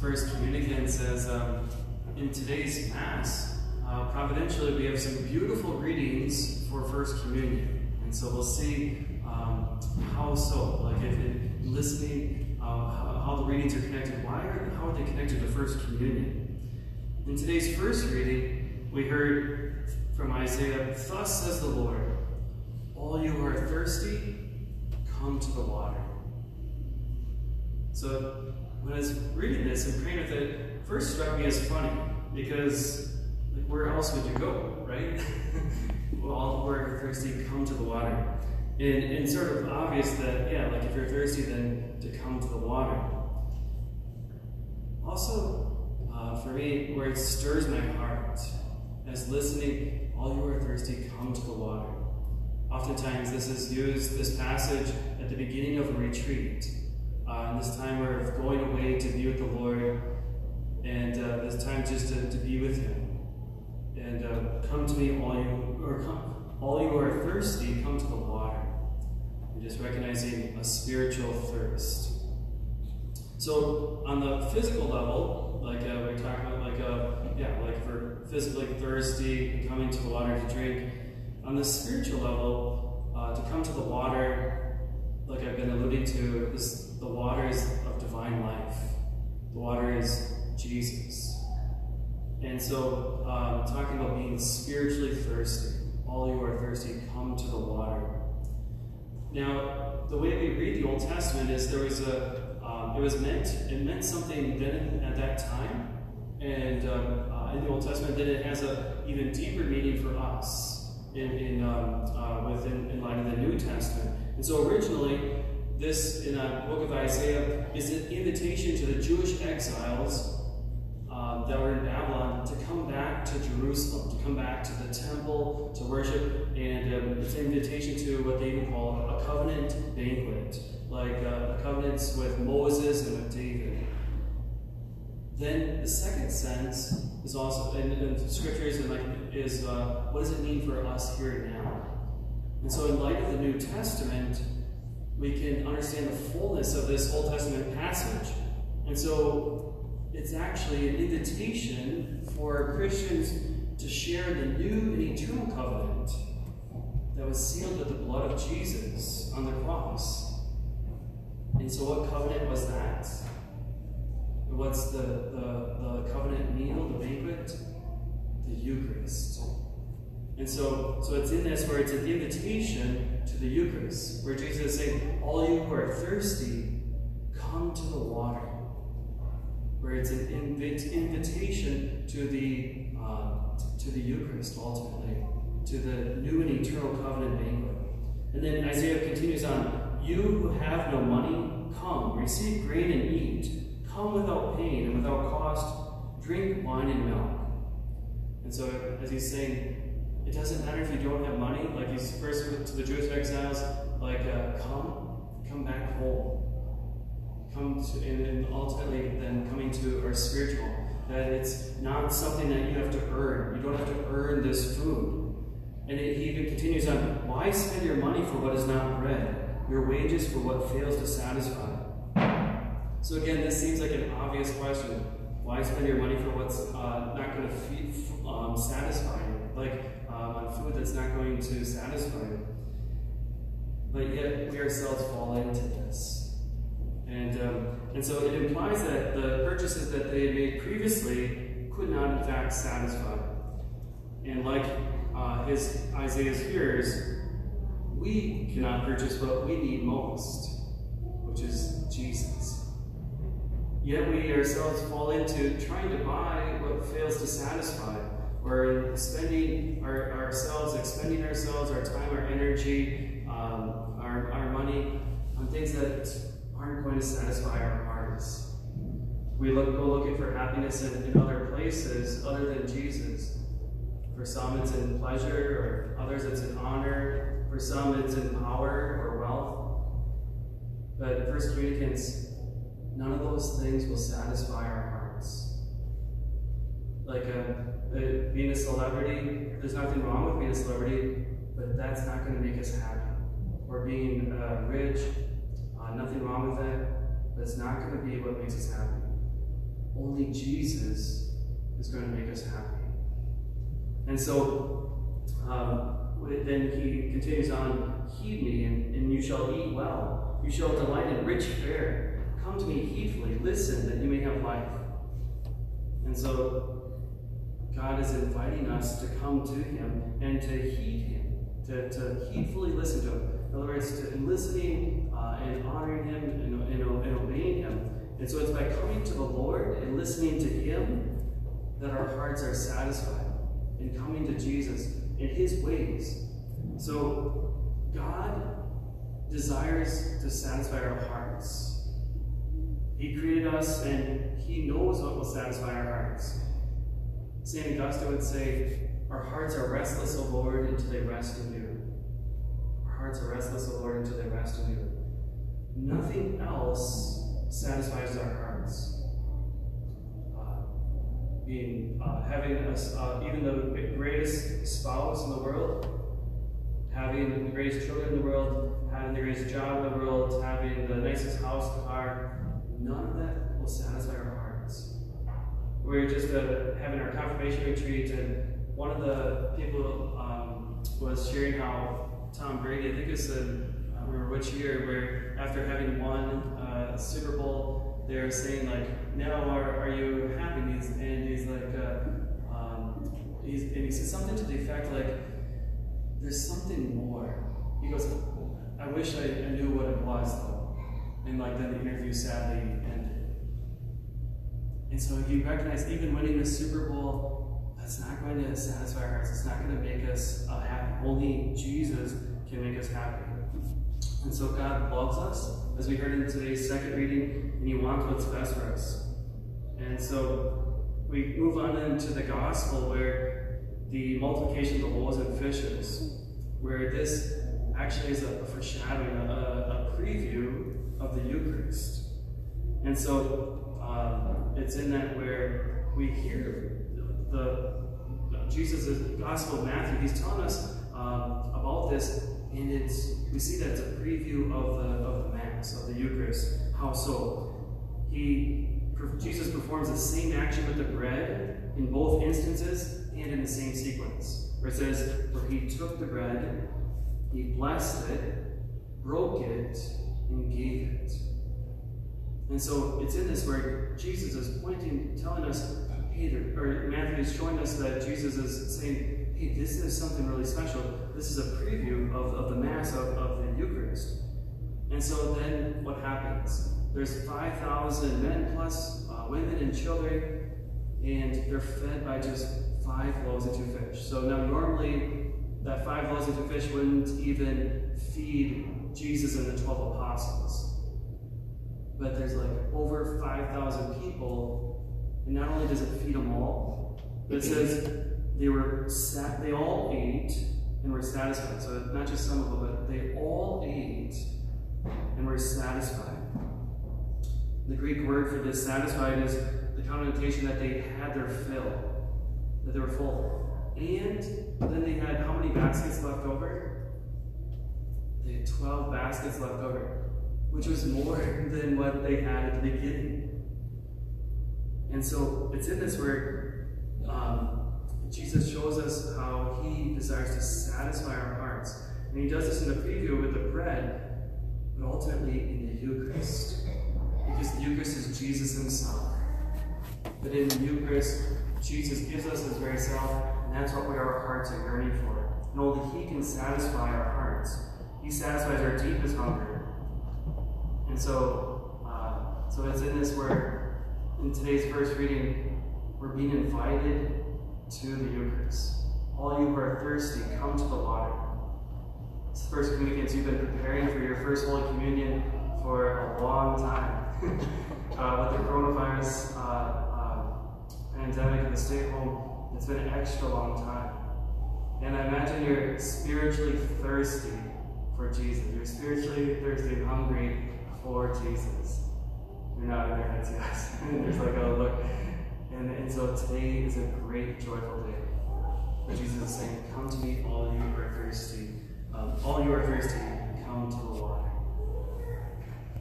First Communicant says um, in today's Mass, uh, providentially, we have some beautiful readings for First Communion. And so we'll see um, how so, like if it, listening, uh, how, how, the readings are connected. Why are, how are they connected to First Communion? In today's first reading, we heard from Isaiah, Thus says the Lord, all you who are thirsty, come to the water. So when I was reading this and praying with it, first struck me as funny because like, where else would you go, right? well, all who are thirsty come to the water. And, and sort of obvious that, yeah, like if you're thirsty, then to come to the water. Also, uh, for me, where it stirs my heart as listening, all you are thirsty, come to the water. Oftentimes, this is used, this passage, at the beginning of a retreat uh, this time of going away to be with the Lord, and uh, this time just to, to be with Him. And uh, come to me, all you or come, all you are thirsty, come to the water. And just recognizing a spiritual thirst. So on the physical level, like uh, we talk about, like uh, yeah, like for physically thirsty and coming to the water to drink. On the spiritual level, uh, to come to the water, like I've been alluding to, this the waters of divine life. The water is Jesus. And so, um, talking about being spiritually thirsty, all you are thirsty, come to the water. Now, the way we read the Old Testament is there was a, um, it was meant, it meant something then at that time, and um, uh, in the Old Testament, then it has a even deeper meaning for us in, in um, uh, in light of the New Testament. And so originally, this in the book of Isaiah is an invitation to the Jewish exiles uh, that were in Babylon to come back to Jerusalem, to come back to the temple to worship, and um, it's an invitation to what they even call a covenant banquet, like uh, covenants with Moses and with David. Then the second sense is also in, in scriptures and like is uh, what does it mean for us here and now? And so, in light of the New Testament, we can understand the fullness of this Old Testament passage. And so it's actually an invitation for Christians to share the new and eternal covenant that was sealed with the blood of Jesus on the cross. And so what covenant was that? What's the, the, the covenant meal, the banquet? The Eucharist. So, so it's in this where it's an invitation to the Eucharist, where Jesus is saying, All you who are thirsty, come to the water. Where it's an invit invitation to the uh, to the Eucharist ultimately, to the new and eternal covenant banquet. And then Isaiah continues on, You who have no money, come, receive grain and eat. Come without pain and without cost, drink wine and milk. And so as he's saying, it doesn't matter if you don't have money, like he's first to the Jewish exiles, like, uh, come, come back home. Come to, and, and ultimately then coming to our spiritual, that it's not something that you have to earn. You don't have to earn this food. And it, he even continues on, why spend your money for what is not bread, your wages for what fails to satisfy? So again, this seems like an obvious question. Why spend your money for what's uh, not going to um, satisfy you? Like, um, on food that's not going to satisfy. But yet we ourselves fall into this. And, um, and so it implies that the purchases that they had made previously could not in fact satisfy. And like uh, his Isaiah's hearers, we cannot purchase what we need most, which is Jesus. Yet we ourselves fall into trying to buy what fails to satisfy we're spending our, ourselves, expending ourselves, our time, our energy, um, our, our money on things that aren't going to satisfy our hearts. We look, go looking for happiness in, in other places other than Jesus. For some, it's in pleasure, or others, it's in honor. For some, it's in power or wealth. But First Communicants, none of those things will satisfy our hearts. Like a um, uh, being a celebrity, there's nothing wrong with being a celebrity, but that's not going to make us happy. Or being uh, rich, uh, nothing wrong with that, but it's not going to be what makes us happy. only Jesus is going to make us happy. And so um, then he continues on, Heed me, and, and you shall eat well. You shall delight in rich fare. Come to me heedfully, listen, that you may have life. And so God is inviting us to come to him and to heed him, to, to heedfully listen to him. In other words, to, in listening uh, and honoring him and, and, and obeying him. And so it's by coming to the Lord and listening to him that our hearts are satisfied and coming to Jesus in his ways. So God desires to satisfy our hearts. He created us and he knows what will satisfy our hearts. St. Augustine would say, Our hearts are restless, O Lord, until they rest in you. Our hearts are restless, O Lord, until they rest in you. Nothing else satisfies our hearts. Uh, being uh, having uh, even the greatest spouse in the world, having the greatest children in the world, having the greatest job in the world, having the nicest house, car, none of that will satisfy our hearts. We are just uh, having our confirmation retreat, and one of the people um, was sharing how Tom Brady, I think it's in, I don't remember which year, where after having won uh, Super Bowl, they're saying like, "Now are, are you happy?" And he's, and he's like, uh, um, he's, and he says something to the effect like, "There's something more." He goes, "I wish I, I knew what it was though." And like then the interview sadly ended. And so you recognize even winning the Super Bowl, that's not going to satisfy our hearts. It's not going to make us uh, happy. Only Jesus can make us happy. And so God loves us, as we heard in today's second reading, and He wants what's best for us. And so we move on into the gospel where the multiplication of the loaves and fishes, where this actually is a foreshadowing, a, a preview of the Eucharist. And so um, it's in that where we hear the, the Jesus' Gospel of Matthew. He's telling us um, about this and it's we see that it's a preview of the of the Mass, of the Eucharist. How so? He Jesus performs the same action with the bread in both instances and in the same sequence. Where it says, where he took the bread, he blessed it, broke it, and gave it. And so it's in this where Jesus is pointing, telling us, hey, or Matthew is showing us that Jesus is saying, hey, this is something really special. This is a preview of, of the Mass, of, of the Eucharist. And so then what happens? There's 5,000 men plus uh, women and children, and they're fed by just five loaves and two fish. So now normally that five loaves and two fish wouldn't even feed Jesus and the 12 apostles. But there's like over 5,000 people, and not only does it feed them all, but it says they were sat, they all ate and were satisfied. So not just some of them, but they all ate and were satisfied. The Greek word for this satisfied is the connotation that they had their fill, that they were full. And then they had how many baskets left over? They had 12 baskets left over, which was more than what they had at the beginning. And so it's in this where um, Jesus shows us how he desires to satisfy our hearts. And he does this in the preview with the bread, but ultimately in the Eucharist. Because the Eucharist is Jesus himself. But in the Eucharist, Jesus gives us his very self, and that's what we, our hearts are yearning for. And only he can satisfy our hearts. He satisfies our deepest hunger. And so, uh, so it's in this where, in today's first reading, we're being invited to the Eucharist. All you who are thirsty, come to the water. It's the first communicants you've been preparing for your first Holy Communion for a long time. uh, with the coronavirus uh, uh, pandemic and the stay at home, it's been an extra long time. And I imagine you're spiritually thirsty for Jesus. You're spiritually thirsty and hungry for Jesus. You're not in their heads, yes. There's like a look. And, and so today is a great, joyful day. Where Jesus is saying, Come to me, all you who are thirsty. Um, all you are thirsty, come to the water.